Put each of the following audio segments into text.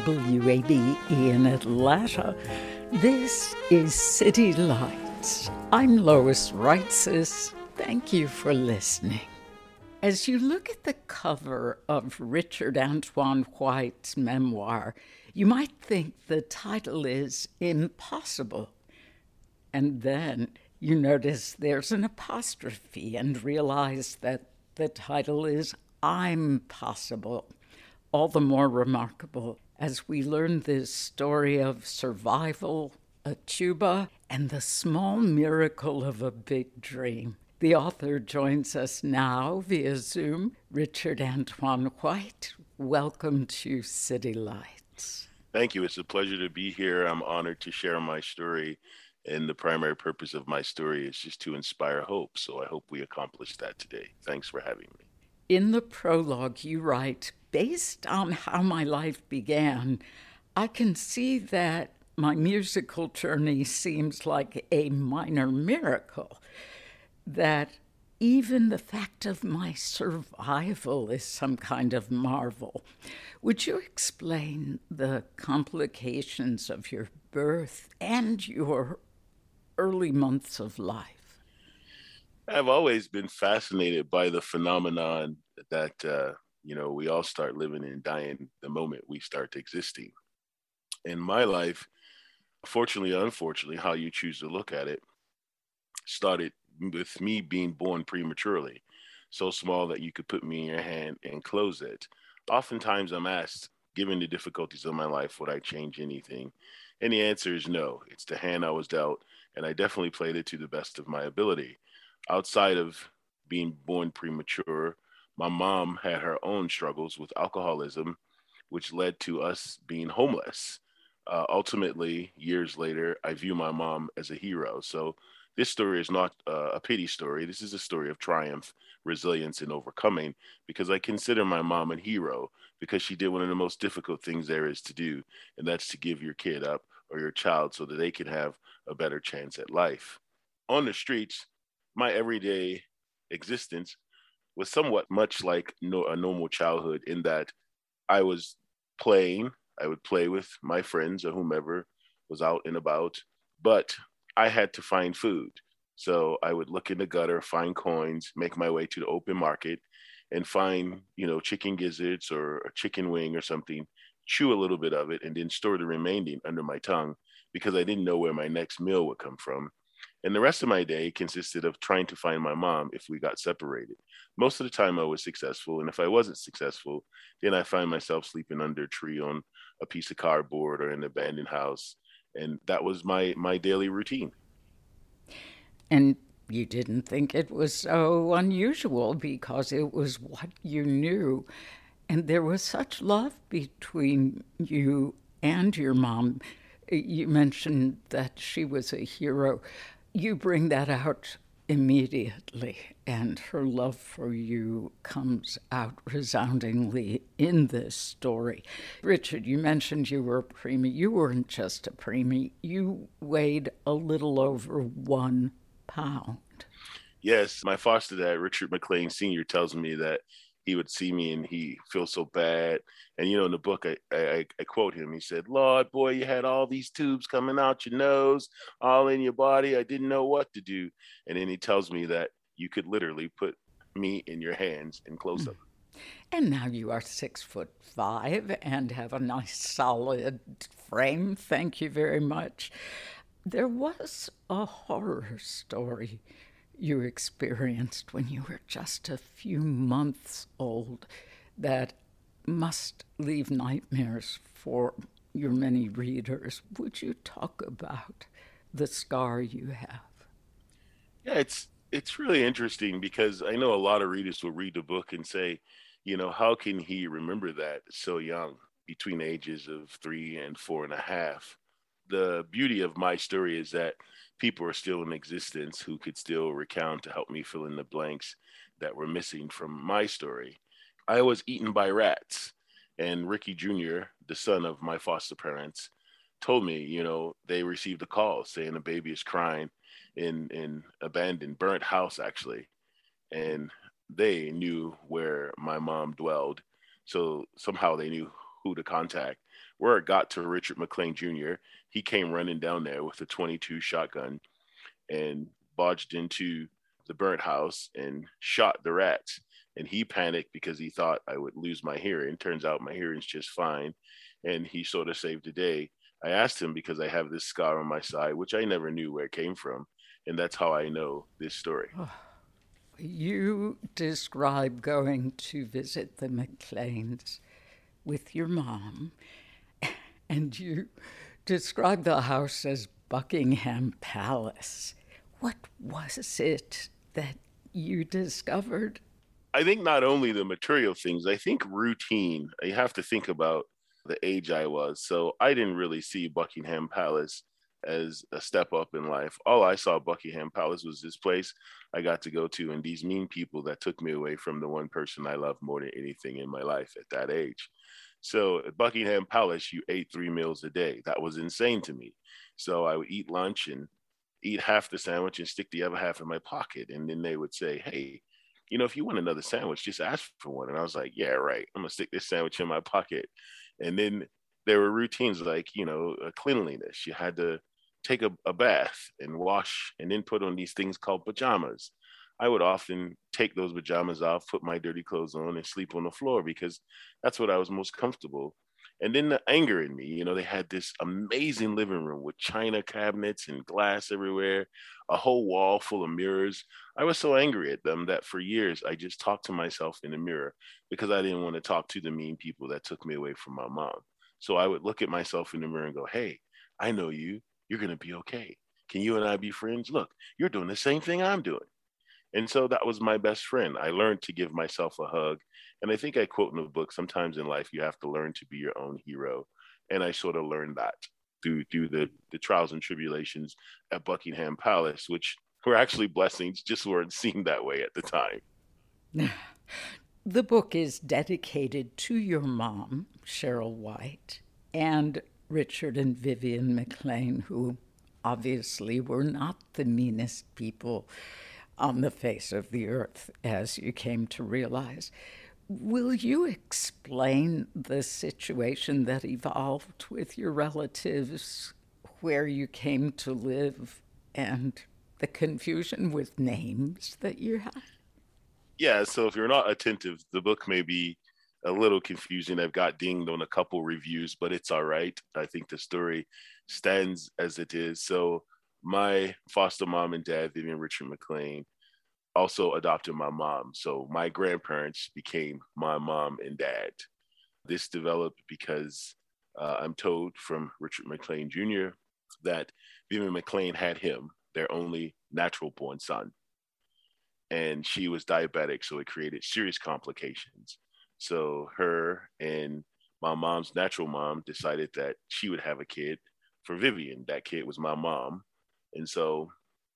WABE in Atlanta. This is City Lights. I'm Lois Reitzes. Thank you for listening. As you look at the cover of Richard Antoine White's memoir, you might think the title is Impossible. And then you notice there's an apostrophe and realize that the title is I'm Possible. All the more remarkable as we learn this story of survival, a tuba, and the small miracle of a big dream. The author joins us now via Zoom, Richard Antoine White. Welcome to City Lights. Thank you. It's a pleasure to be here. I'm honored to share my story. And the primary purpose of my story is just to inspire hope. So I hope we accomplish that today. Thanks for having me. In the prologue, you write based on how my life began, I can see that my musical journey seems like a minor miracle. That even the fact of my survival is some kind of marvel. Would you explain the complications of your birth and your early months of life? I've always been fascinated by the phenomenon that uh, you know we all start living and dying the moment we start existing. In my life, fortunately, or unfortunately, how you choose to look at it, started with me being born prematurely, so small that you could put me in your hand and close it. Oftentimes, I'm asked, given the difficulties of my life, would I change anything? And the answer is no. It's the hand I was dealt, and I definitely played it to the best of my ability outside of being born premature, my mom had her own struggles with alcoholism, which led to us being homeless. Uh, ultimately, years later, I view my mom as a hero. So, this story is not uh, a pity story. This is a story of triumph, resilience, and overcoming because I consider my mom a hero because she did one of the most difficult things there is to do, and that's to give your kid up or your child so that they can have a better chance at life. On the streets, my everyday existence was somewhat much like no, a normal childhood in that I was playing. I would play with my friends or whomever was out and about, but I had to find food. So I would look in the gutter, find coins, make my way to the open market, and find, you know, chicken gizzards or a chicken wing or something, chew a little bit of it, and then store the remaining under my tongue because I didn't know where my next meal would come from. And the rest of my day consisted of trying to find my mom if we got separated. Most of the time I was successful. And if I wasn't successful, then I find myself sleeping under a tree on a piece of cardboard or an abandoned house. And that was my, my daily routine. And you didn't think it was so unusual because it was what you knew. And there was such love between you and your mom. You mentioned that she was a hero you bring that out immediately, and her love for you comes out resoundingly in this story. Richard, you mentioned you were a preemie. You weren't just a preemie, you weighed a little over one pound. Yes, my foster dad, Richard McLean Sr., tells me that he would see me and he feels so bad. And you know, in the book, I, I, I quote him. He said, "Lord, boy, you had all these tubes coming out your nose, all in your body. I didn't know what to do." And then he tells me that you could literally put me in your hands in close up. Hmm. And now you are six foot five and have a nice solid frame. Thank you very much. There was a horror story you experienced when you were just a few months old that must leave nightmares for your many readers. Would you talk about the scar you have? Yeah, it's it's really interesting because I know a lot of readers will read the book and say, you know, how can he remember that so young, between ages of three and four and a half? The beauty of my story is that people are still in existence who could still recount to help me fill in the blanks that were missing from my story. I was eaten by rats, and Ricky Jr., the son of my foster parents, told me, you know, they received a call saying a baby is crying in in abandoned, burnt house actually, and they knew where my mom dwelled, so somehow they knew who to contact. Where it got to Richard McLean Jr., he came running down there with a 22 shotgun and bodged into the burnt house and shot the rats. And he panicked because he thought I would lose my hearing. Turns out my hearing's just fine. And he sort of saved the day. I asked him because I have this scar on my side, which I never knew where it came from. And that's how I know this story. You describe going to visit the McLeans with your mom, and you describe the house as Buckingham Palace. What was it that you discovered? I think not only the material things, I think routine. You have to think about the age I was. So I didn't really see Buckingham Palace as a step up in life. All I saw Buckingham Palace was this place I got to go to and these mean people that took me away from the one person I loved more than anything in my life at that age. So at Buckingham Palace, you ate three meals a day. That was insane to me. So I would eat lunch and eat half the sandwich and stick the other half in my pocket. And then they would say, Hey, you know, if you want another sandwich, just ask for one. And I was like, Yeah, right. I'm gonna stick this sandwich in my pocket. And then there were routines like, you know, cleanliness. You had to take a, a bath and wash and then put on these things called pajamas. I would often take those pajamas off, put my dirty clothes on, and sleep on the floor because that's what I was most comfortable. And then the anger in me, you know, they had this amazing living room with china cabinets and glass everywhere, a whole wall full of mirrors. I was so angry at them that for years I just talked to myself in the mirror because I didn't want to talk to the mean people that took me away from my mom. So I would look at myself in the mirror and go, Hey, I know you you're going to be okay. Can you and I be friends? Look, you're doing the same thing I'm doing. And so that was my best friend. I learned to give myself a hug. And I think I quote in the book sometimes in life, you have to learn to be your own hero. And I sort of learned that through, through the, the trials and tribulations at Buckingham Palace, which were actually blessings, just weren't seen that way at the time. The book is dedicated to your mom, Cheryl White, and Richard and Vivian McLean, who obviously were not the meanest people on the face of the earth, as you came to realize. Will you explain the situation that evolved with your relatives, where you came to live, and the confusion with names that you had? Yeah, so if you're not attentive, the book may be a little confusing. I've got dinged on a couple reviews, but it's all right. I think the story stands as it is. So my foster mom and dad, Vivian Richard McLean, also adopted my mom. So my grandparents became my mom and dad. This developed because uh, I'm told from Richard McLean Jr. that Vivian McLean had him, their only natural born son. And she was diabetic, so it created serious complications. So her and my mom's natural mom decided that she would have a kid for Vivian. That kid was my mom. And so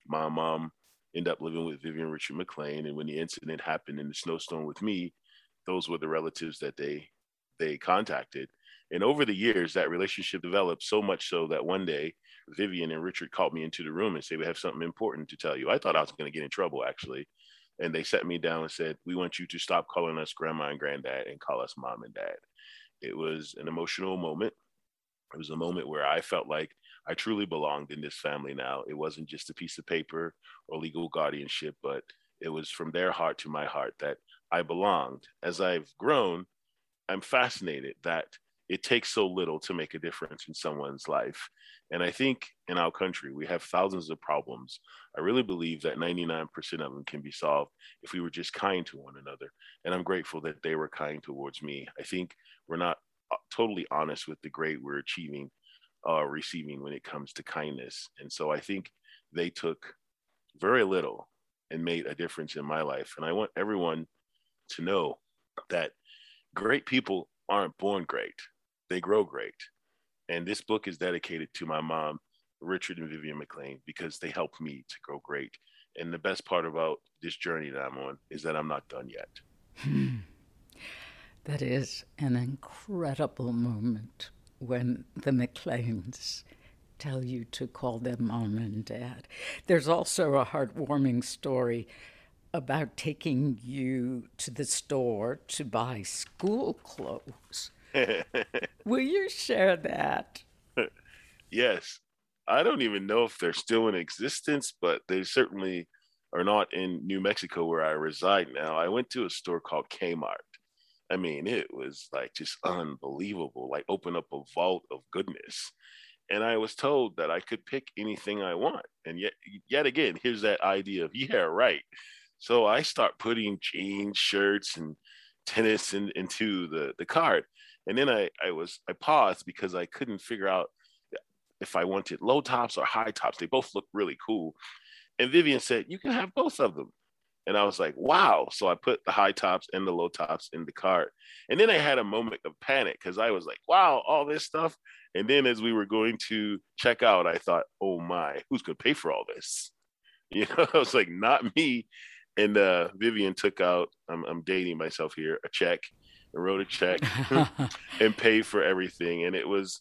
my mom ended up living with Vivian Richard McLean. And when the incident happened in the snowstorm with me, those were the relatives that they they contacted. And over the years, that relationship developed so much so that one day Vivian and Richard called me into the room and said, We have something important to tell you. I thought I was going to get in trouble actually and they sat me down and said, "We want you to stop calling us grandma and granddad and call us mom and dad." It was an emotional moment. It was a moment where I felt like I truly belonged in this family now. It wasn't just a piece of paper or legal guardianship, but it was from their heart to my heart that I belonged. As I've grown, I'm fascinated that it takes so little to make a difference in someone's life. And I think in our country, we have thousands of problems. I really believe that 99% of them can be solved if we were just kind to one another. And I'm grateful that they were kind towards me. I think we're not uh, totally honest with the grade we're achieving uh, receiving when it comes to kindness. And so I think they took very little and made a difference in my life. And I want everyone to know that great people aren't born great they grow great. And this book is dedicated to my mom, Richard and Vivian McLean, because they helped me to grow great. And the best part about this journey that I'm on is that I'm not done yet. Hmm. That is an incredible moment when the McLeans tell you to call them mom and dad. There's also a heartwarming story about taking you to the store to buy school clothes. Will you share that? yes. I don't even know if they're still in existence, but they certainly are not in New Mexico where I reside now. I went to a store called Kmart. I mean, it was like just unbelievable, like open up a vault of goodness. And I was told that I could pick anything I want. And yet, yet again, here's that idea of, yeah, right. So I start putting jeans, shirts, and tennis in, into the, the cart. And then I, I was I paused because I couldn't figure out if I wanted low tops or high tops. They both look really cool. And Vivian said, You can have both of them. And I was like, wow. So I put the high tops and the low tops in the cart. And then I had a moment of panic because I was like, wow, all this stuff. And then as we were going to check out, I thought, oh my, who's going to pay for all this? You know, I was like, not me. And uh, Vivian took out, I'm, I'm dating myself here, a check and wrote a check and paid for everything. And it was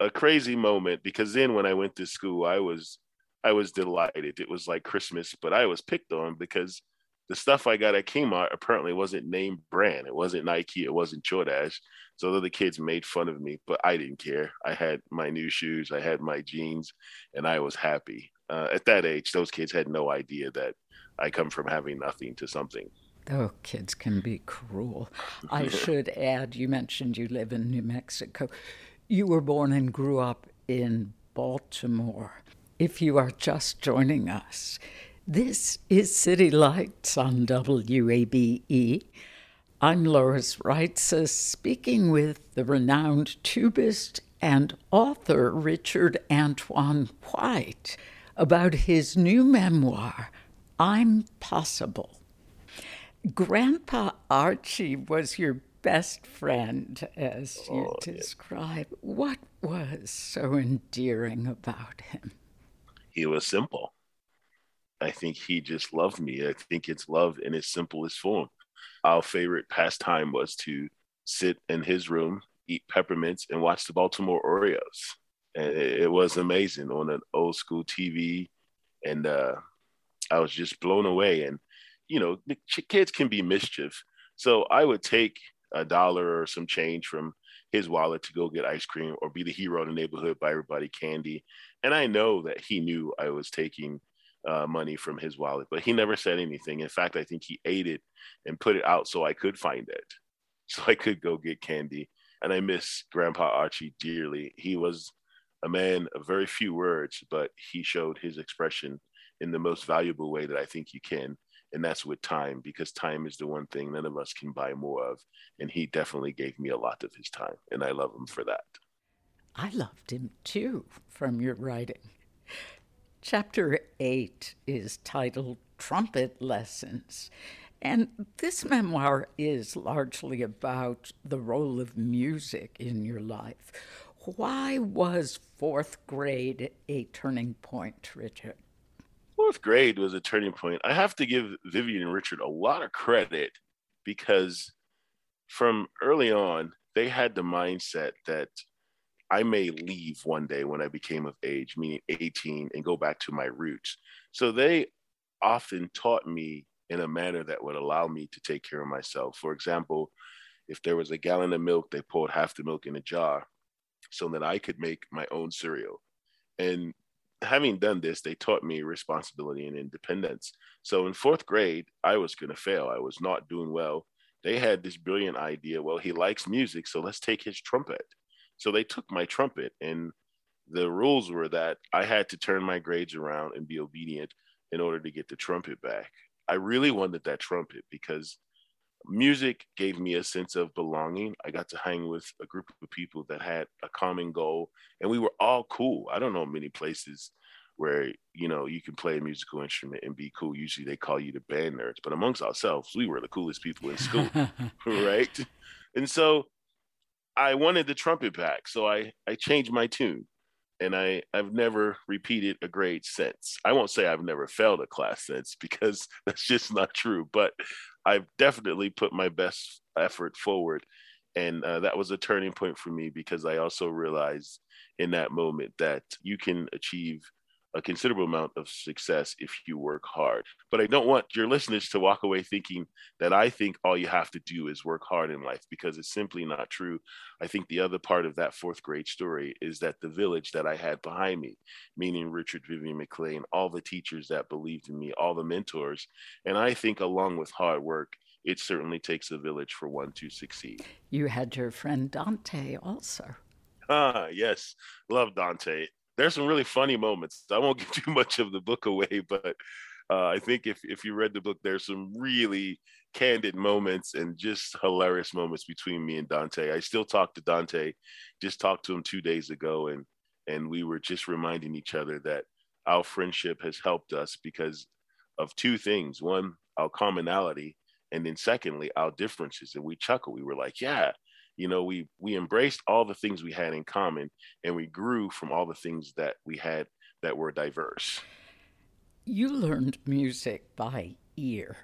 a crazy moment because then when I went to school, I was I was delighted. It was like Christmas, but I was picked on because the stuff I got at Kmart apparently wasn't name brand. It wasn't Nike. It wasn't Jordache. So though the kids made fun of me, but I didn't care. I had my new shoes, I had my jeans, and I was happy. Uh, at that age, those kids had no idea that I come from having nothing to something. Oh, kids can be cruel. I should add, you mentioned you live in New Mexico. You were born and grew up in Baltimore. If you are just joining us, this is City Lights on WABE. I'm Lois Reitzes, speaking with the renowned tubist and author Richard Antoine White about his new memoir, I'm Possible. Grandpa Archie was your best friend, as you oh, describe. Yeah. What was so endearing about him? He was simple. I think he just loved me. I think it's love in its simplest form. Our favorite pastime was to sit in his room, eat peppermints, and watch the Baltimore Orioles. And it, was amazing on an old school TV. And uh, I was just blown away. And you know, kids can be mischief. So I would take a dollar or some change from his wallet to go get ice cream or be the hero in the neighborhood, buy everybody candy. And I know that he knew I was taking uh, money from his wallet, but he never said anything. In fact, I think he ate it and put it out so I could find it, so I could go get candy. And I miss Grandpa Archie dearly. He was a man of very few words, but he showed his expression in the most valuable way that I think you can and that's with time because time is the one thing none of us can buy more of and he definitely gave me a lot of his time and i love him for that i loved him too from your writing chapter 8 is titled trumpet lessons. And this memoir is largely about the role of music in your life. Why was fourth grade a turning point richard? Fourth grade was a turning point. I have to give Vivian and Richard a lot of credit because from early on, they had the mindset that I may leave one day when I became of age, meaning 18, and go back to my roots. So they often taught me in a manner that would allow me to take care of myself. For example, if there was a gallon of milk, they poured half the milk in a jar so that I could make my own cereal. And having done this, they taught me responsibility and independence. So in fourth grade, I was going to fail. I was not doing well. They had this brilliant idea. Well, he likes music, so let's take his trumpet. So they took my trumpet, and the rules were that I had to turn my grades around and be obedient in order to get the trumpet back. I really wanted that trumpet because music gave me a sense of belonging. I got to hang with a group of people that had a common goal, and we were all cool. I don't know many places where you know you can play a musical instrument and be cool. Usually they call you the band nerds, but amongst ourselves, we were the coolest people in school, right? And so I wanted the trumpet back, so I I changed my tune and I, I've never repeated a grade since. I won't say I've never failed a class since because that's just not true, but I've definitely put my best effort forward. And uh, that was a turning point for me because I also realized in that moment that you can achieve a considerable amount of success if you work hard. But I don't want your listeners to walk away thinking that I think all you have to do is work hard in life because it's simply not true. I think the other part of that fourth grade story is that the village that I had behind me, meaning Richard Vivian McLean, all the teachers that believed in me, all the mentors, and I think along with hard work, it certainly takes a village for one to succeed. You had your friend Dante also. Ah, yes. Love Dante there's some really funny moments. I won't give too much of the book away, but uh, I think if if you read the book, there's some really candid moments and just hilarious moments between me and Dante. I still talk to Dante. Just talked to him two days ago, and and we were just reminding each other that our friendship has helped us because of two things: one, our commonality, and then secondly, our differences. And we chuckle. We were like, "Yeah, you know we we embraced all the things we had in common and we grew from all the things that we had that were diverse. You learned music by ear.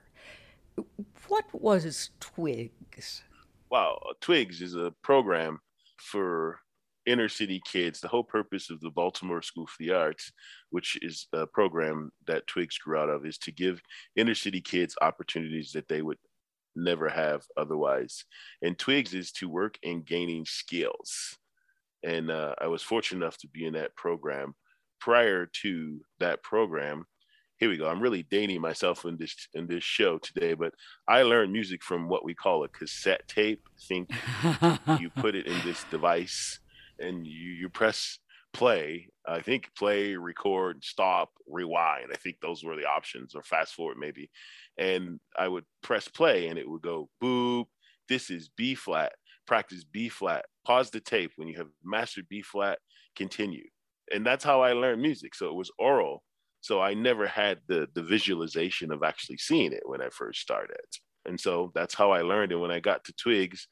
What was twigs wow twigs is a program for inner city kids the whole purpose of the baltimore school for the arts which is a program that twigs grew out of is to give inner city kids opportunities that they would never have otherwise. And Twigs is to work in gaining skills. And uh, I was fortunate enough to be in that program. Prior to that program, here we go. I'm really dating myself in this in this show today, but I learned music from what we call a cassette tape. Think you put it in this device and you you press play. I think play, record, stop, rewind. I think those were the options, or fast forward maybe. And I would press play and it would go boop. This is B flat. Practice B flat. Pause the tape when you have mastered B flat. Continue. And that's how I learned music. So it was oral. So I never had the the visualization of actually seeing it when I first started. And so that's how I learned. And when I got to Twigs,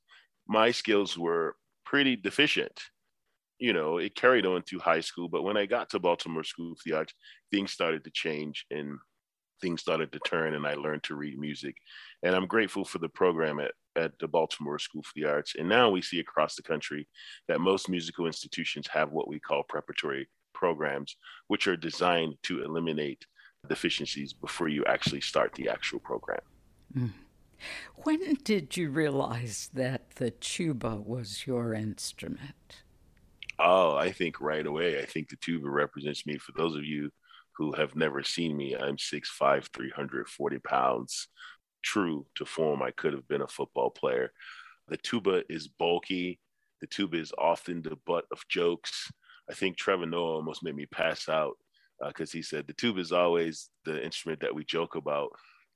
my skills were pretty deficient you know, it carried on to high school. But when I got to Baltimore School of the Arts, things started to change and things started to turn, and I learned to read music. And I'm grateful for the program at, at the Baltimore School for the Arts. And now we see across the country that most musical institutions have what we call preparatory programs, which are designed to eliminate deficiencies before you actually start the actual program. Mm. When did you realize that the tuba was your instrument? Oh, I think right away. I think the tuba represents me. For those of you who have never seen me, I'm 6'5, 340 pounds. True to form, I could have been a football player. The tuba is bulky. The tuba is often the butt of jokes. I think Trevor Noah almost made me pass out because uh, he said the tuba is always the instrument that we joke about.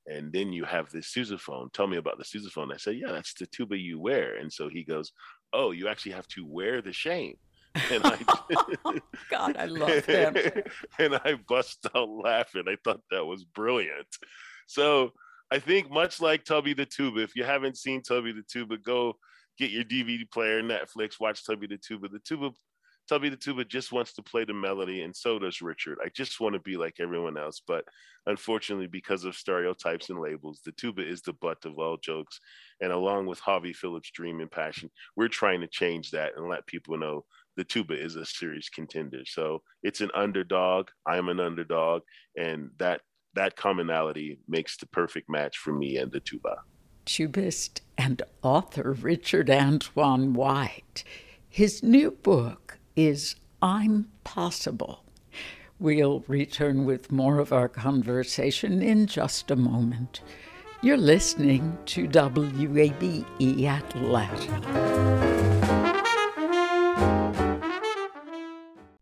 And then you have this sousaphone. Tell me about the sousaphone. I said, Yeah, that's the tuba you wear. And so he goes, Oh, you actually have to wear the shame and I oh, God, I love him. and I bust out laughing. I thought that was brilliant. So I think much like Tubby the Tuba, if you haven't seen Tubby the Tuba, go get your DVD player, Netflix, watch Tubby the Tuba. The Tuba Tubby the Tuba just wants to play the melody, and so does Richard. I just want to be like everyone else, but unfortunately, because of stereotypes and labels, the tuba is the butt of all jokes. And along with Harvey Phillips' dream and passion, we're trying to change that and let people know the tuba is a serious contender. So it's an underdog. I'm an underdog, and that that commonality makes the perfect match for me and the tuba. Tubist and author Richard Antoine White. His new book is I'm Possible. We'll return with more of our conversation in just a moment. You're listening to WABE Atlanta.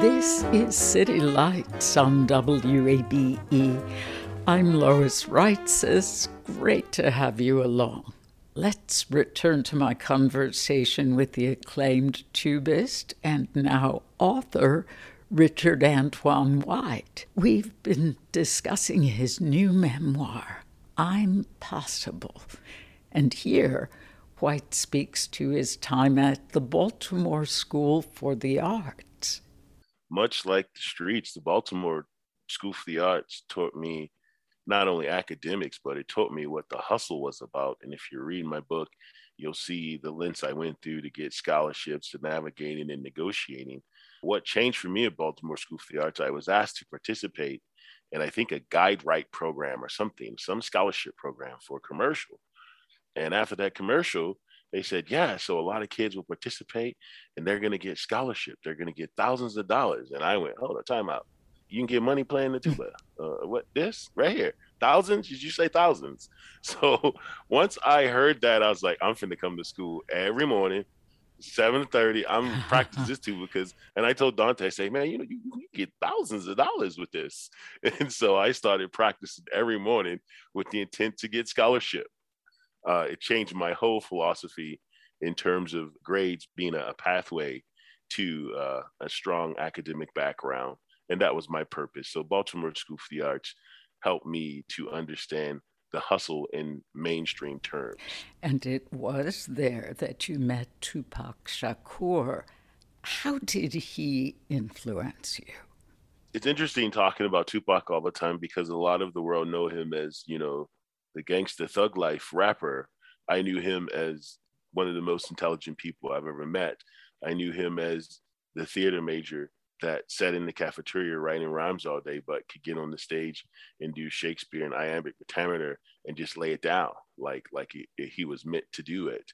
This is City Lights on WABE. I'm Lois Reitzes. Great to have you along. Let's return to my conversation with the acclaimed tubist and now author Richard Antoine White. We've been discussing his new memoir, I'm Possible. And here, White speaks to his time at the Baltimore School for the Arts much like the streets, the Baltimore School for the Arts taught me not only academics, but it taught me what the hustle was about. And if you read my book, you'll see the lengths I went through to get scholarships, to navigating and negotiating. What changed for me at Baltimore School for the Arts, I was asked to participate in, I think, a Guide Right program or something, some scholarship program for commercial. And after that commercial, they said, yeah, so a lot of kids will participate and they're going to get scholarship. They're going to get thousands of dollars. And I went, hold on, time out. You can get money playing the tuba. Uh, what, this right here? Thousands? Did you say thousands? So once I heard that, I was like, I'm finna come to school every morning, 7.30. I'm practicing this tuba because, and I told Dante, I say, man, you know, you, you get thousands of dollars with this. And so I started practicing every morning with the intent to get scholarship uh, it changed my whole philosophy in terms of grades being a, pathway to uh, a strong academic background. And that was my purpose. So, Baltimore School for the Arts helped me to understand the hustle in mainstream terms. And it was there that you met Tupac Shakur. How did he influence you? It's interesting talking about Tupac all the time because a lot of the world know him as, you know, the gangster thug life rapper, I knew him as one of the most intelligent people I've ever met. I knew him as the theater major that sat in the cafeteria writing rhymes all day, but could get on the stage and do Shakespeare and iambic pentameter and just lay it down like like he, he was meant to do it.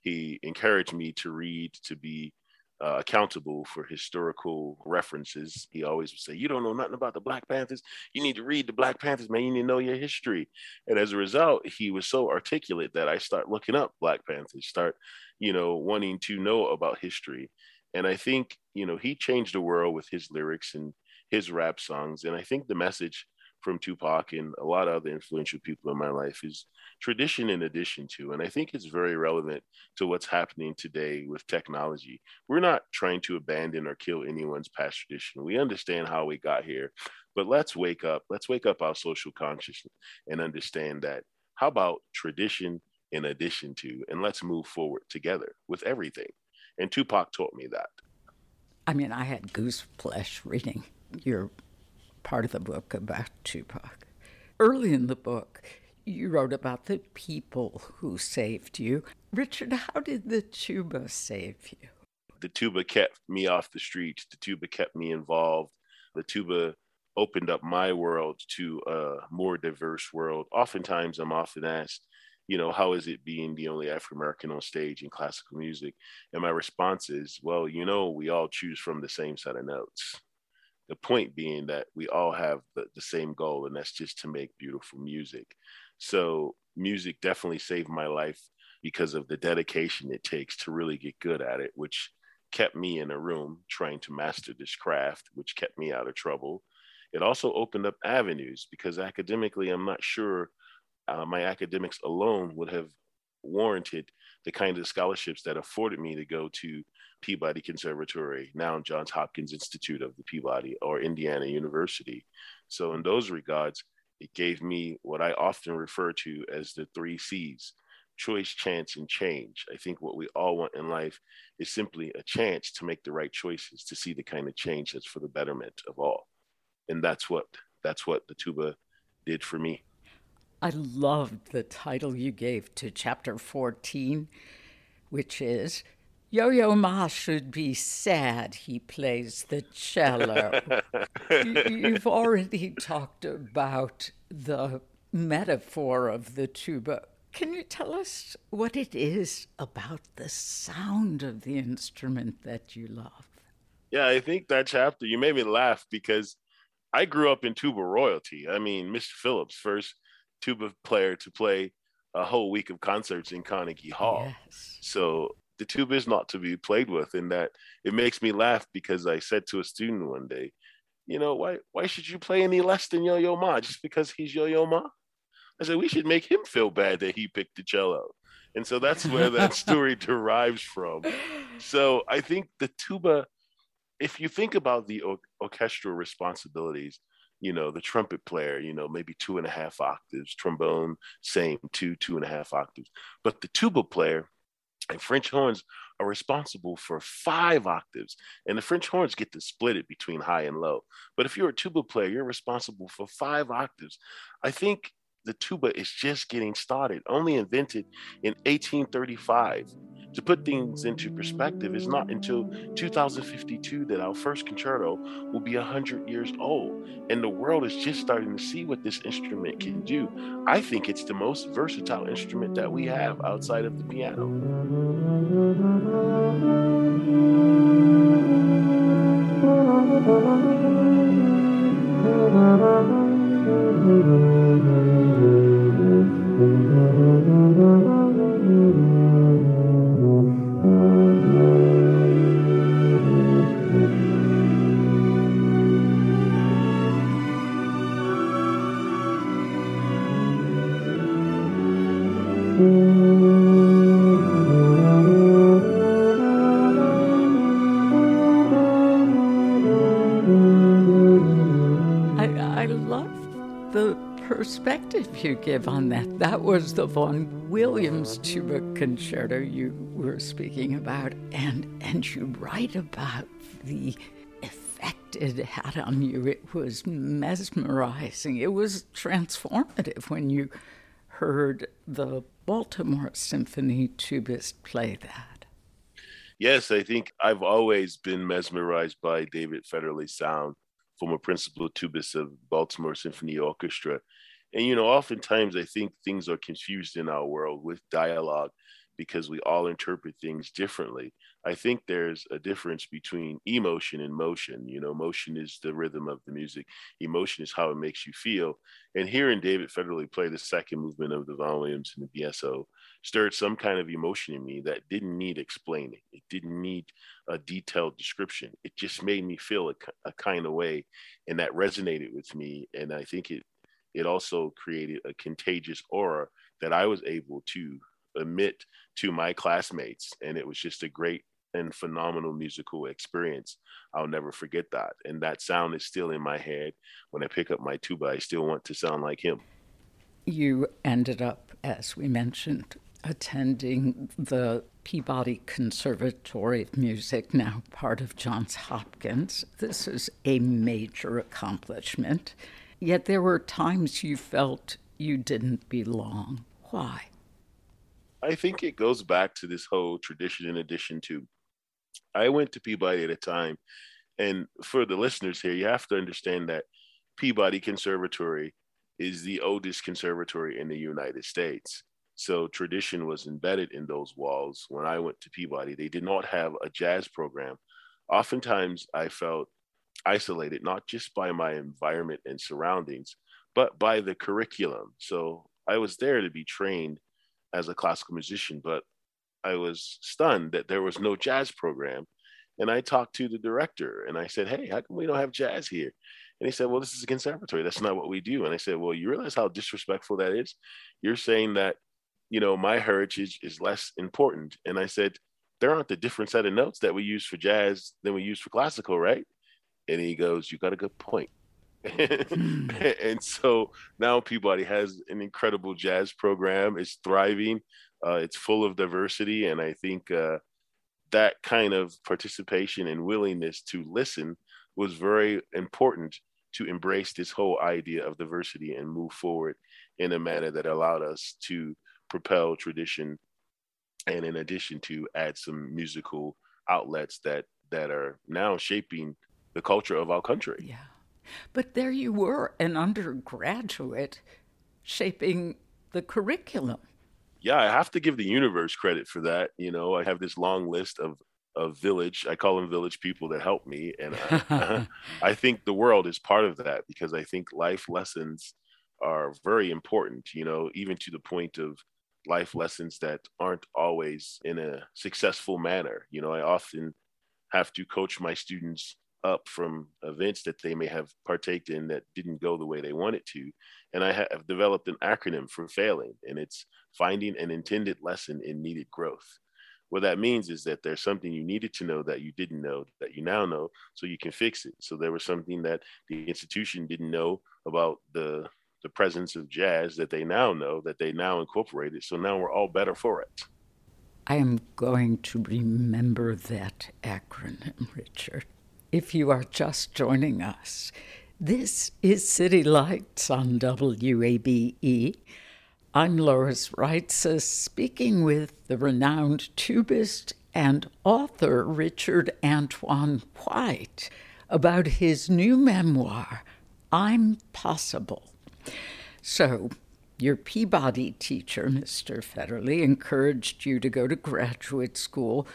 He encouraged me to read, to be uh, accountable for historical references. He always would say, You don't know nothing about the Black Panthers. You need to read the Black Panthers, man. You need to know your history. And as a result, he was so articulate that I start looking up Black Panthers, start, you know, wanting to know about history. And I think, you know, he changed the world with his lyrics and his rap songs. And I think the message from Tupac and a lot of other influential people in my life is tradition in addition to. And I think it's very relevant to what's happening today with technology. We're not trying to abandon or kill anyone's past tradition. We understand how we got here, but let's wake up. Let's wake up our social consciousness and understand that how about tradition in addition to, and let's move forward together with everything. And Tupac taught me that. I mean, I had goose flesh reading your part of the book about Tupac. Early in the book, you wrote about the people who saved you. Richard, how did the tuba save you? The tuba kept me off the streets. The tuba kept me involved. The tuba opened up my world to a more diverse world. Oftentimes, I'm often asked, you know, how is it being the only African American on stage in classical music? And my response is, well, you know, we all choose from the same set of notes the point being that we all have the, the same goal and that's just to make beautiful music. So music definitely saved my life because of the dedication it takes to really get good at it which kept me in a room trying to master this craft which kept me out of trouble. It also opened up avenues because academically i'm not sure uh, my academics alone would have warranted the kind of scholarships that afforded me to go to Peabody Conservatory, now Johns Hopkins Institute of the Peabody, or Indiana University. So, in those regards, it gave me what I often refer to as the three C's choice, chance, and change. I think what we all want in life is simply a chance to make the right choices, to see the kind of change that's for the betterment of all. And that's what that's what the tuba did for me. I loved the title you gave to chapter 14, which is Yo Yo Ma should be sad he plays the cello. You've already talked about the metaphor of the tuba. Can you tell us what it is about the sound of the instrument that you love? Yeah, I think that chapter, you made me laugh because I grew up in tuba royalty. I mean, Mr. Phillips, first tuba player to play a whole week of concerts in Carnegie Hall. Yes. So the tuba is not to be played with, in that it makes me laugh because I said to a student one day, you know, why why should you play any less than Yo Yo Ma just because he's Yo Yo Ma? I said we should make him feel bad that he picked the cello. And so that's where that story derives from. So I think the tuba, if you think about the or- orchestral responsibilities, you know, the trumpet player, you know, maybe two and a half octaves, trombone, same, two, two and a half octaves. But the tuba player and French horns are responsible for five octaves, and the French horns get to split it between high and low. But if you're a tuba player, you're responsible for five octaves. I think the tuba is just getting started, only invented in 1835 to put things into perspective, it's not until 2052 that our first concerto will be 100 years old. And the world is just starting to see what this instrument can do. I think it's the most versatile instrument that we have outside of the piano. you give on that. That was the Vaughan Williams tuba concerto you were speaking about, and and you write about the effect it had on you. It was mesmerizing. It was transformative when you heard the Baltimore Symphony tubist play that. Yes, I think I've always been mesmerized by David Fedderly's sound, former principal tubist of Baltimore Symphony Orchestra and you know, oftentimes I think things are confused in our world with dialogue because we all interpret things differently. I think there's a difference between emotion and motion. You know, motion is the rhythm of the music, emotion is how it makes you feel. And hearing David Fedderly play the second movement of the Vaughan Williams in the BSO stirred some kind of emotion in me that didn't need explaining. It didn't need a detailed description. It just made me feel a, a kind of way, and that resonated with me. And I think it it also created a contagious aura that I was able to emit to my classmates. And it was just a great and phenomenal musical experience. I'll never forget that. And that sound is still in my head. When I pick up my tuba, I still want to sound like him. You ended up, as we mentioned, attending the Peabody Conservatory of Music, now part of Johns Hopkins. This is a major accomplishment. Yet there were times you felt you didn't belong. Why? I think it goes back to this whole tradition in addition to. I went to Peabody at a time, and for the listeners here, you have to understand that Peabody Conservatory is the oldest conservatory in the United States. So tradition was embedded in those walls. When I went to Peabody, they did not have a jazz program. Oftentimes, I felt isolated, not just by my environment and surroundings, but by the curriculum. So I was there to be trained as a classical musician, but I was stunned that there was no jazz program. And I talked to the director and I said, Hey, how come we don't have jazz here? And he said, Well, this is a conservatory. That's not what we do. And I said, Well, you realize how disrespectful that is? You're saying that, you know, my heritage is less important. And I said, There aren't a different set of notes that we use for jazz than we use for classical, right? And he goes, You got a good point. Hmm. and so now Peabody has an incredible jazz program. It's thriving. Uh, it's full of diversity, and I think uh, that kind of participation and willingness to listen was very important to embrace this whole idea of diversity and move forward in a manner that allowed us to propel tradition and in addition to add some musical outlets that that are now shaping the culture of our country yeah but there you were an undergraduate shaping the curriculum yeah i have to give the universe credit for that you know i have this long list of of village. I call them village people that help me, and I, I think the world is part of that because I think life lessons are very important. You know, even to the point of life lessons that aren't always in a successful manner. You know, I often have to coach my students up from events that they may have partaked in that didn't go the way they wanted to. And I have developed an acronym for failing, and it's finding an intended lesson in needed growth. What that means is that there's something you needed to know that you didn't know that you now know, so you can fix it. So there was something that the institution didn't know about the the presence of jazz that they now know that they now incorporated. So now we're all better for it. I am going to remember that acronym, Richard. If you are just joining us, this is City Lights on WABE. I'm Lois Reitzes, speaking with the renowned tubist and author Richard Antoine White about his new memoir, I'm Possible. So, your Peabody teacher, Mr. Fedderly, encouraged you to go to graduate school,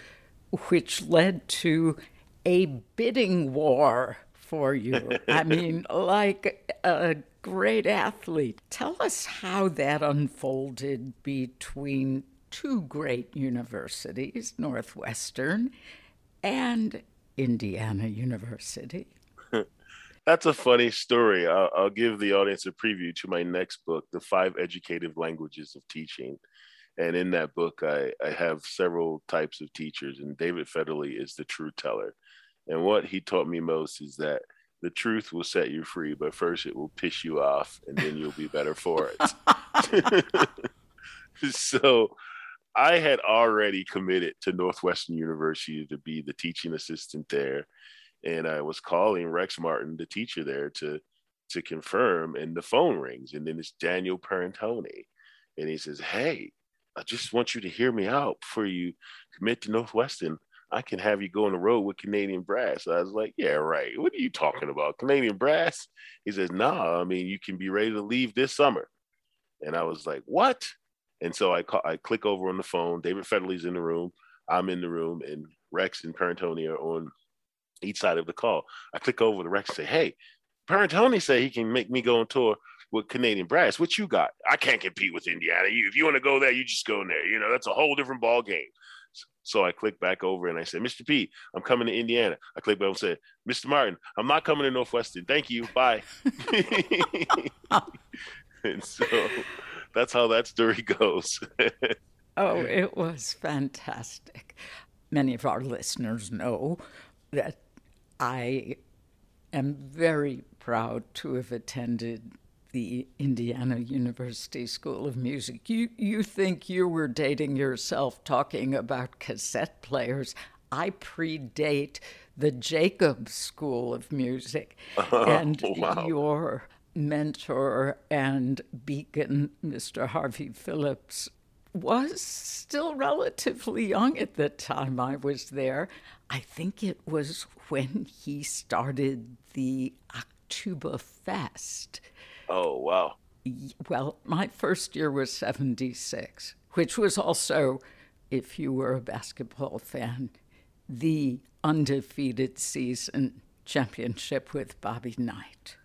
which led to a bidding war for you. I mean, like a great athlete. Tell us how that unfolded between two great universities, Northwestern and Indiana University. That's a funny story. I'll, I'll, give the audience a preview to my next book, The Five Educative Languages of Teaching. And in that book, I, I have several types of teachers, and David Fedderly is the true teller. And what he taught me most is that the truth will set you free, but first it will piss you off, and then you'll be better for it. so I had already committed to Northwestern University to be the teaching assistant there. And I was calling Rex Martin, the teacher there, to to confirm, and the phone rings, and then it's Daniel Perantoni. And he says, Hey, I just want you to hear me out before you commit to Northwestern. I can have you go on the road with Canadian Brass. I was like, yeah, right. What are you talking about? Canadian Brass? He says, nah, I mean, you can be ready to leave this summer. And I was like, what? And so I call, I click over on the phone. David Fedderly's in the room. I'm in the room, and Rex and Perantoni are on each side of the call. I click over to Rex and say, hey, Perantoni said he can make me go on tour with Canadian Brass. What you got? I can't compete with Indiana. You, if you want to go there, you just go in there. You know, that's a whole different ball game. So I clicked back over and I said, Mr. P, I'm coming to Indiana. I clicked back and said, Mr. Martin, I'm not coming to Northwestern. Thank you. Bye. and so that's how that story goes. oh, it was fantastic. Many of our listeners know that I am very proud to have attended the Indiana University School of Music. You you think you were dating yourself talking about cassette players. I predate the Jacobs School of Music. and oh, wow. your mentor and beacon, Mr. Harvey Phillips, was still relatively young at the time I was there. I think it was when he started the Octubafest Oh, wow. Well, my first year was 76, which was also, if you were a basketball fan, the undefeated season championship with Bobby Knight.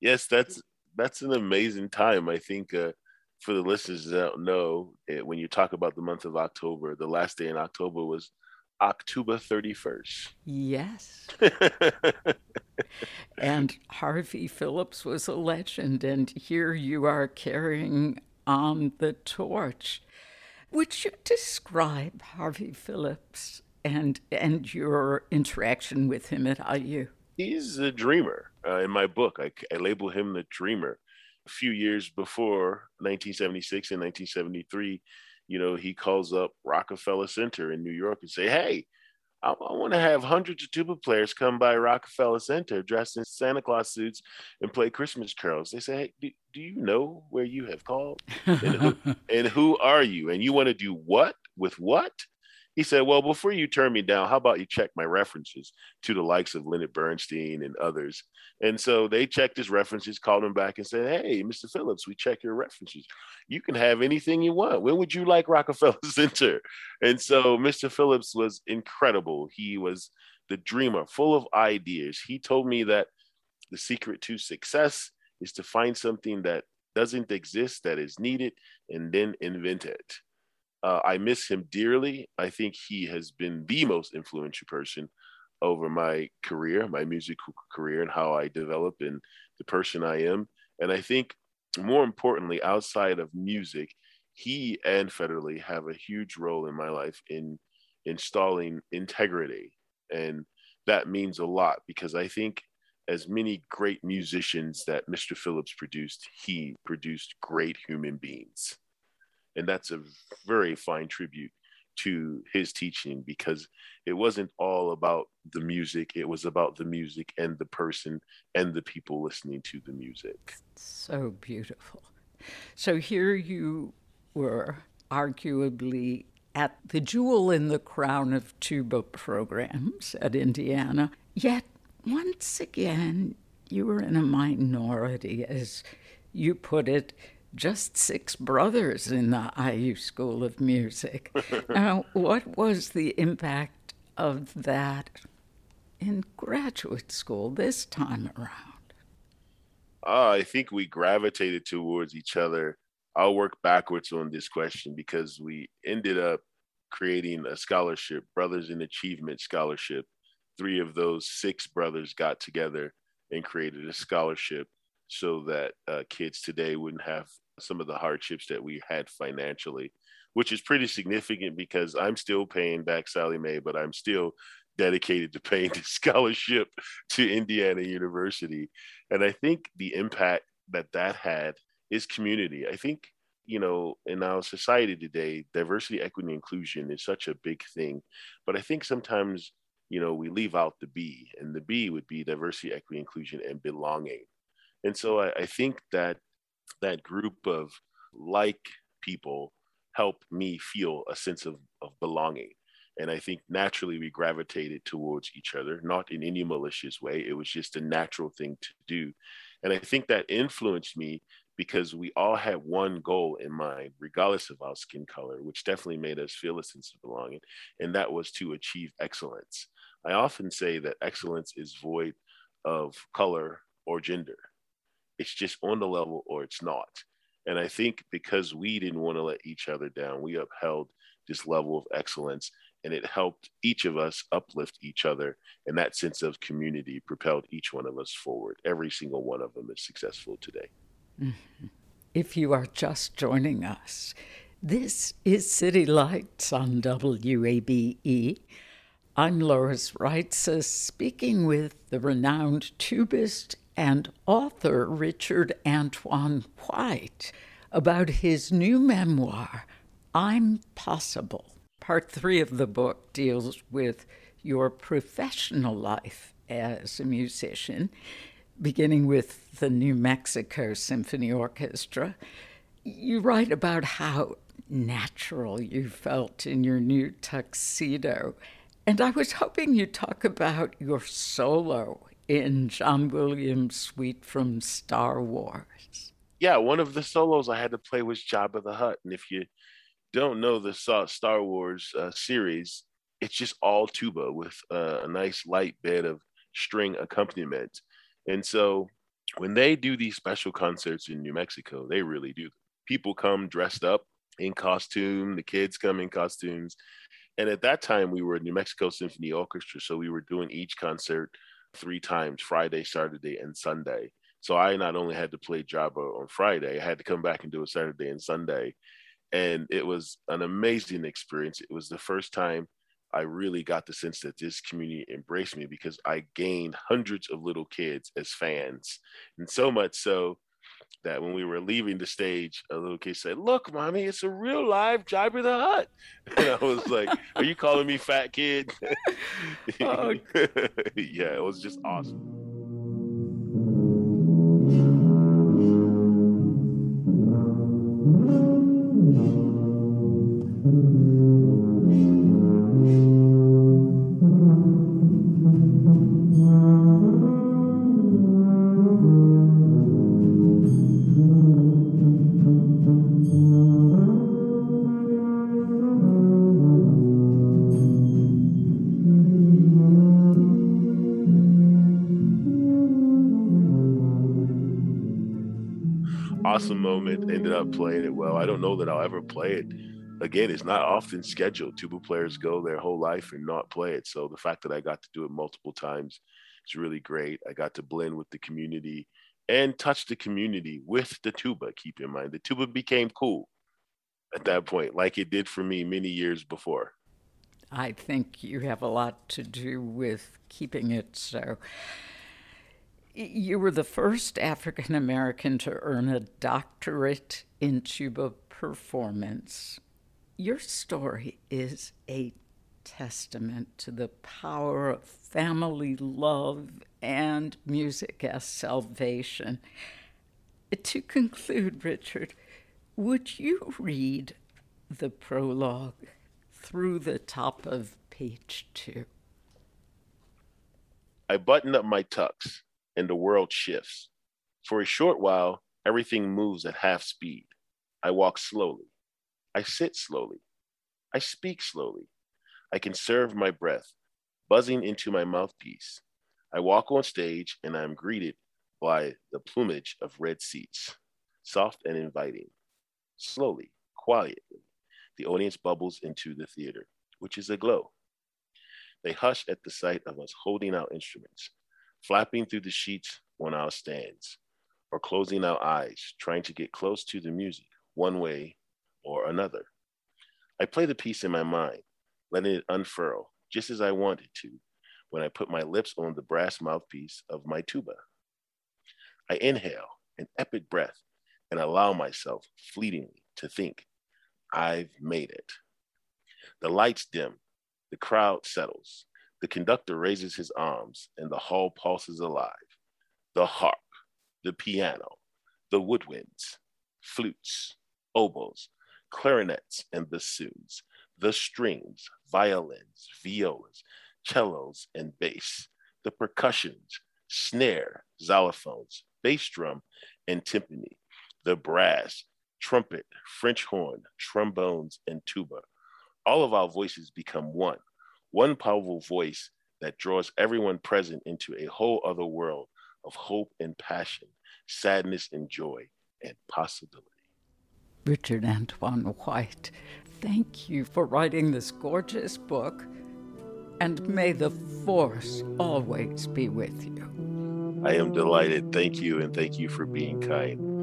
Yes, that's that's an amazing time. I think uh, for the listeners that don't know, it, when you talk about the month of October, the last day in October was October 31st. Yes. and Harvey Phillips was a legend, and here you are carrying on the torch. Would you describe Harvey Phillips and and your interaction with him at IU? He's a dreamer. Uh, in my book, I, I label him the dreamer. A few years before 1976 and 1973, you know, he calls up Rockefeller Center in New York and say, "Hey, I, I want to have hundreds of tuba players come by Rockefeller Center dressed in Santa Claus suits and play Christmas carols." They say, "Hey, do, do you know where you have called? and, who, and who are you? And you want to do what with what?" He said, Well, before you turn me down, how about you check my references to the likes of Leonard Bernstein and others? And so they checked his references, called him back and said, Hey, Mr. Phillips, we check your references. You can have anything you want. When would you like Rockefeller Center? And so Mr. Phillips was incredible. He was the dreamer, full of ideas. He told me that the secret to success is to find something that doesn't exist, that is needed, and then invent it. Uh, I miss him dearly. I think he has been the most influential person over my career, my musical career, and how I develop and the person I am. And I think more importantly, outside of music, he and Fedderly have a huge role in my life in installing integrity. And that means a lot because I think as many great musicians that Mr. Phillips produced, he produced great human beings. And that's a very fine tribute to his teaching because it wasn't all about the music, it was about the music and the person and the people listening to the music. So beautiful. So here you were, arguably at the jewel in the crown of tuba programs at Indiana, yet once again you were in a minority, as you put it just six brothers in the IU School of Music. now, what was the impact of that in graduate school this time around? Uh, I think we gravitated towards each other. I'll work backwards on this question because we ended up creating a scholarship, Brothers in Achievement Scholarship. Three of those six brothers got together and created a scholarship so that uh, kids today wouldn't have some of the hardships that we had financially, which is pretty significant because I'm still paying back Sallie Mae, but I'm still dedicated to paying the scholarship to Indiana University. And I think the impact that that had is community. I think, you know, in our society today, diversity, equity, inclusion is such a big thing. But I think sometimes, you know, we leave out the B, and the B would be diversity, equity, inclusion, and belonging. And so I, I think that that group of like people help me feel a sense of, of belonging. And I think naturally we gravitated towards each other, not in any malicious way. It was just a natural thing to do. And I think that influenced me because we all had one goal in mind, regardless of our skin color, which definitely made us feel a sense of belonging. And that was to achieve excellence. I often say that excellence is void of color or gender. It's just on the level or it's not. And I think because we didn't want to let each other down, we upheld this level of excellence and it helped each of us uplift each other. And that sense of community propelled each one of us forward. Every single one of them is successful today. Mm-hmm. If you are just joining us, this is City Lights on WABE. I'm Lois Reitzes, speaking with the renowned tubist and author Richard Antoine White about his new memoir, I'm Possible. Part three of the book deals with your professional life as a musician, beginning with the New Mexico Symphony Orchestra. You write about how natural you felt in your new tuxedo. And I was hoping you'd talk about your solo in John Williams' suite from Star Wars. Yeah, one of the solos I had to play was Jabba the Hutt. And if you don't know the Star Wars uh, series, it's just all tuba with uh, a nice light bed of string accompaniment. And so when they do these special concerts in New Mexico, they really do. People come dressed up in costume, the kids come in costumes. And at that time, we were New Mexico Symphony Orchestra. So we were doing each concert three times Friday, Saturday, and Sunday. So I not only had to play Jabba on Friday, I had to come back and do it Saturday and Sunday. And it was an amazing experience. It was the first time I really got the sense that this community embraced me because I gained hundreds of little kids as fans. And so much so that when we were leaving the stage, a little kid said, Look, mommy, it's a real live Jabba the Hutt." And I was like, Are you calling me fat kid? oh. yeah, it was just awesome I don't know that I'll ever play it again. It's not often scheduled. Tuba players go their whole life and not play it. So the fact that I got to do it multiple times is really great. I got to blend with the community and touch the community with the tuba. Keep in mind, the tuba became cool at that point, like it did for me many years before. I think you have a lot to do with keeping it so. You were the first African American to earn a doctorate in tuba performance. Your story is a testament to the power of family love and music as salvation. To conclude, Richard, would you read the prologue through the top of page two? I button up my tux and the world shifts. For a short while, everything moves at half speed. I walk slowly. I sit slowly. I speak slowly. I conserve my breath, buzzing into my mouthpiece. I walk on stage and I am greeted by the plumage of red seats, soft and inviting. Slowly, quietly, the audience bubbles into the theater, which is aglow. They hush at the sight of us holding our instruments, flapping through the sheets on our stands, or closing our eyes, trying to get close to the music one way or another. I play the piece in my mind, letting it unfurl just as I wanted to when I put my lips on the brass mouthpiece of my tuba. I inhale an epic breath and allow myself fleetingly to think, I've made it. The lights dim, the crowd settles, the conductor raises his arms and the hall pulses alive. The harp, the piano, the woodwinds, flutes, oboes, clarinets and bassoons, the strings, violins, violas, cellos, and bass, the percussions, snare, xylophones, bass drum, and timpani, the brass, trumpet, French horn, trombones, and tuba. All of our voices become one one powerful voice that draws everyone present into a whole other world of hope and passion, sadness and joy, and possibility. Richard Antoine White, thank you for writing this gorgeous book, and may the force always be with you. I am delighted. Thank you, and thank you for being kind.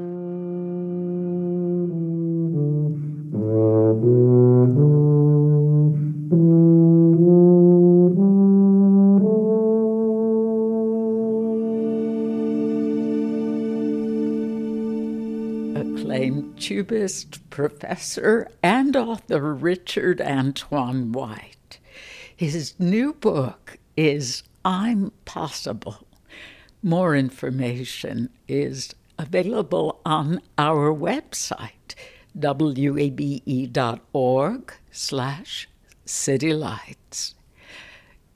Tubist, professor, and author Richard Antoine White. His new book is I'm Possible. More information is available on our website, wabe.org slash citylights.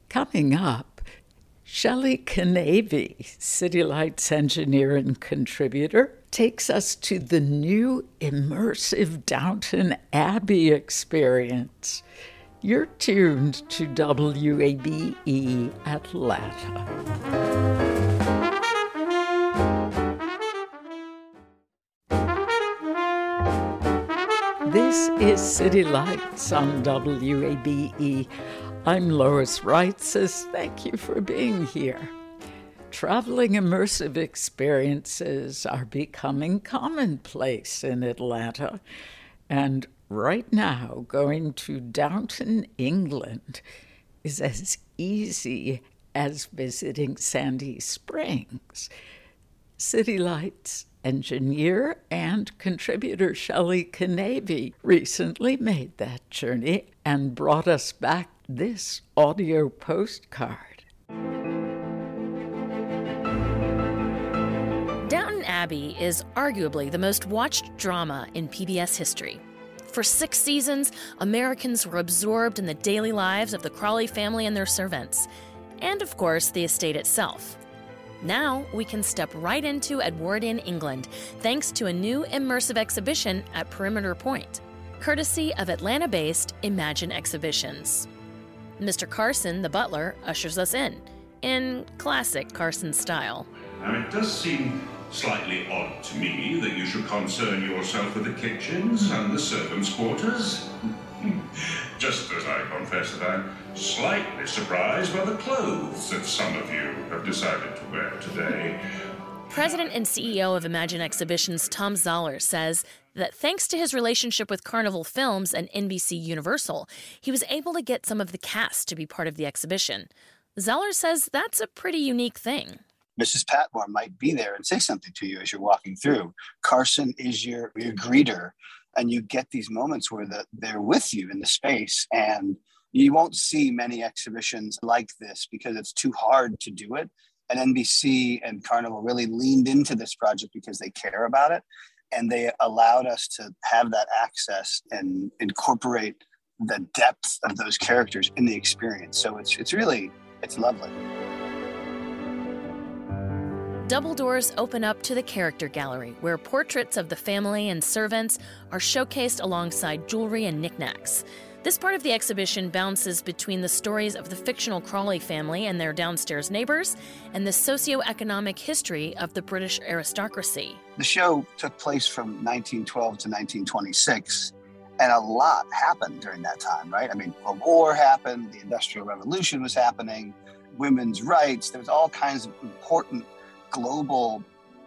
Coming up, Shelley Canavy, City Lights engineer and contributor, takes us to the new immersive Downton Abbey experience. You're tuned to WABE Atlanta. This is City Lights on WABE. I'm Lois Reitzes. Thank you for being here. Traveling immersive experiences are becoming commonplace in Atlanta. And right now, going to Downton, England is as easy as visiting Sandy Springs. City Lights engineer and contributor Shelley Canavy recently made that journey and brought us back this audio postcard. Downton Abbey is arguably the most watched drama in PBS history. For six seasons, Americans were absorbed in the daily lives of the Crawley family and their servants, and of course, the estate itself. Now we can step right into Edwardian England thanks to a new immersive exhibition at Perimeter Point, courtesy of Atlanta based Imagine Exhibitions. Mr. Carson, the butler, ushers us in, in classic Carson style. Now, it does seem Slightly odd to me that you should concern yourself with the kitchens and the servants' quarters. Just as I confess that I'm slightly surprised by the clothes that some of you have decided to wear today. President and CEO of Imagine Exhibitions Tom Zaller says that thanks to his relationship with Carnival Films and NBC Universal, he was able to get some of the cast to be part of the exhibition. Zaller says that's a pretty unique thing. Mrs. Patmore might be there and say something to you as you're walking through. Carson is your, your greeter, and you get these moments where the, they're with you in the space. And you won't see many exhibitions like this because it's too hard to do it. And NBC and Carnival really leaned into this project because they care about it. And they allowed us to have that access and incorporate the depth of those characters in the experience. So it's, it's really, it's lovely. Double doors open up to the character gallery, where portraits of the family and servants are showcased alongside jewelry and knickknacks. This part of the exhibition bounces between the stories of the fictional Crawley family and their downstairs neighbors and the socio-economic history of the British aristocracy. The show took place from 1912 to 1926, and a lot happened during that time, right? I mean, a war happened, the Industrial Revolution was happening, women's rights, there was all kinds of important global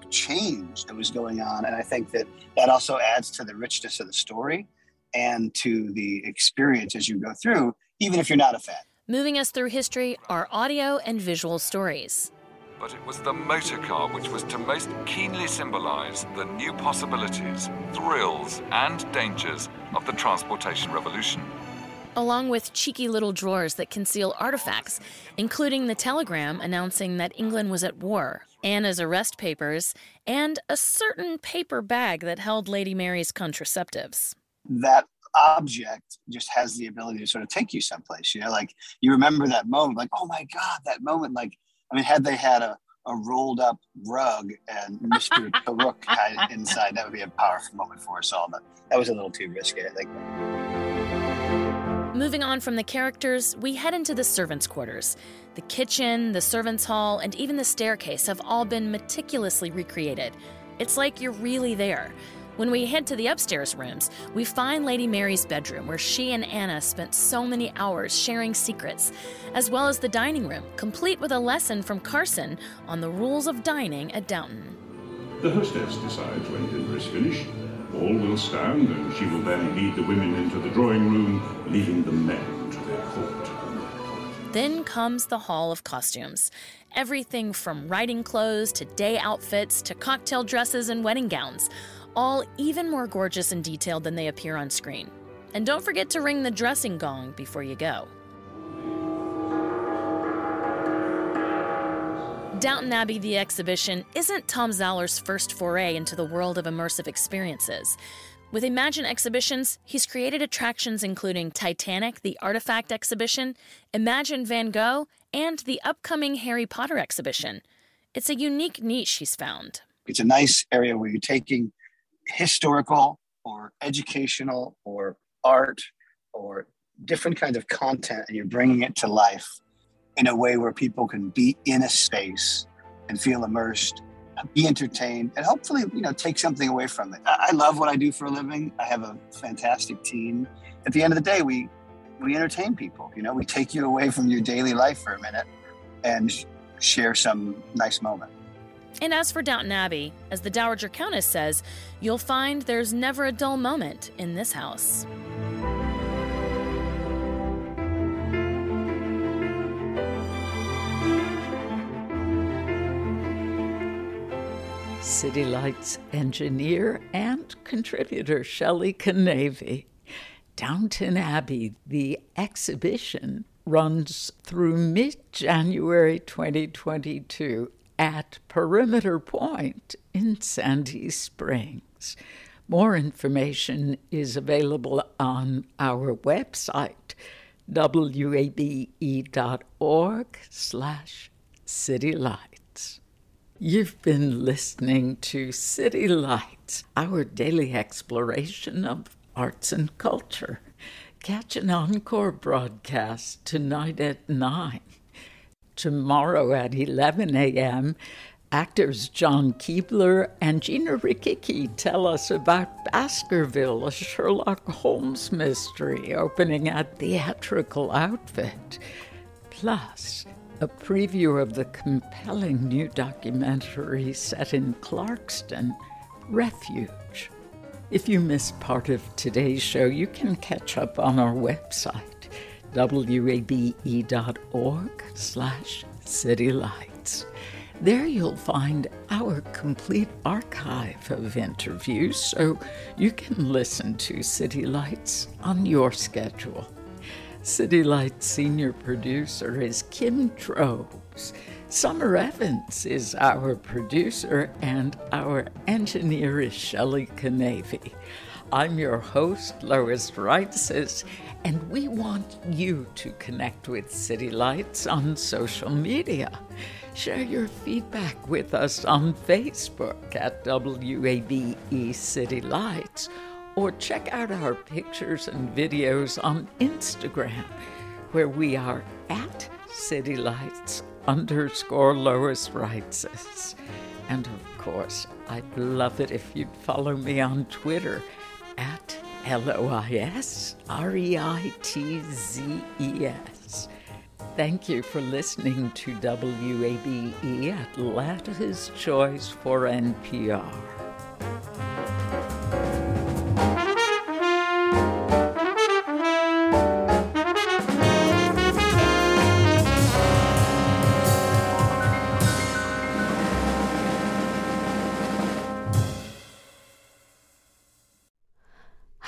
change that was going on. And I think that that also adds to the richness of the story and to the experience as you go through, even if you're not a fan. Moving us through history are audio and visual stories. But it was the motor car which was to most keenly symbolize the new possibilities, thrills, and dangers of the transportation revolution along with cheeky little drawers that conceal artifacts, including the telegram announcing that England was at war, Anna's arrest papers, and a certain paper bag that held Lady Mary's contraceptives. That object just has the ability to sort of take you someplace, you know, like you remember that moment, like, oh my God, that moment. Like, I mean, had they had a, a rolled up rug and Mr. Pamuk had inside, that would be a powerful moment for us all. But that was a little too risky, I think. Moving on from the characters, we head into the servants' quarters. The kitchen, the servants' hall, and even the staircase have all been meticulously recreated. It's like you're really there. When we head to the upstairs rooms, we find Lady Mary's bedroom where she and Anna spent so many hours sharing secrets, as well as the dining room, complete with a lesson from Carson on the rules of dining at Downton. The hostess decides when dinner is finished all will stand, and she will then lead the women into the drawing room, leaving the men to their court. Then comes the Hall of Costumes. Everything from riding clothes to day outfits to cocktail dresses and wedding gowns, all even more gorgeous and detailed than they appear on screen. And don't forget to ring the dressing gong before you go. Downton Abbey the exhibition isn't Tom Zaller's first foray into the world of immersive experiences. With Imagine Exhibitions, he's created attractions including Titanic, the Artifact Exhibition, Imagine Van Gogh, and the upcoming Harry Potter exhibition. It's a unique niche he's found. It's a nice area where you're taking historical or educational or art or different kinds of content and you're bringing it to life in a way where people can be in a space and feel immersed be entertained and hopefully you know take something away from it. I love what i do for a living. I have a fantastic team. At the end of the day we we entertain people you know? We take you away from your daily life for a minute and share some nice moment. And as for Downton Abbey, as the Dowager Countess says, you'll find there's never a dull moment in this house. City Lights engineer and contributor Shelley Canavy. Downton Abbey, the exhibition, runs through mid January 2022 at Perimeter Point in Sandy Springs. More information is available on our website, wabe.org slash citylights. You've been listening to City Lights, our daily exploration of arts and culture. Catch an encore broadcast tonight at 9. Tomorrow at 11 a.m., actors John Keabler and Gina Rickicki tell us about Baskerville, a Sherlock Holmes mystery opening at Theatrical Outfit. Plus, a preview of the compelling new documentary set in Clarkston, Refuge. If you missed part of today's show, you can catch up on our website, wabe.org slash citylights. There you'll find our complete archive of interviews so you can listen to City Lights on your schedule. City Lights senior producer is Kim Drobes. Summer Evans is our producer, and our engineer is Shelley Canavy. I'm your host, Lois Reitzes, and we want you to connect with City Lights on social media. Share your feedback with us on Facebook at WABE City Lights or check out our pictures and videos on Instagram, where we are at City Lights underscore Lois Reitzes. And of course, I'd love it if you'd follow me on Twitter at L O I S R E I T Z E S. Thank you for listening to WABE Atlanta's Choice for NPR.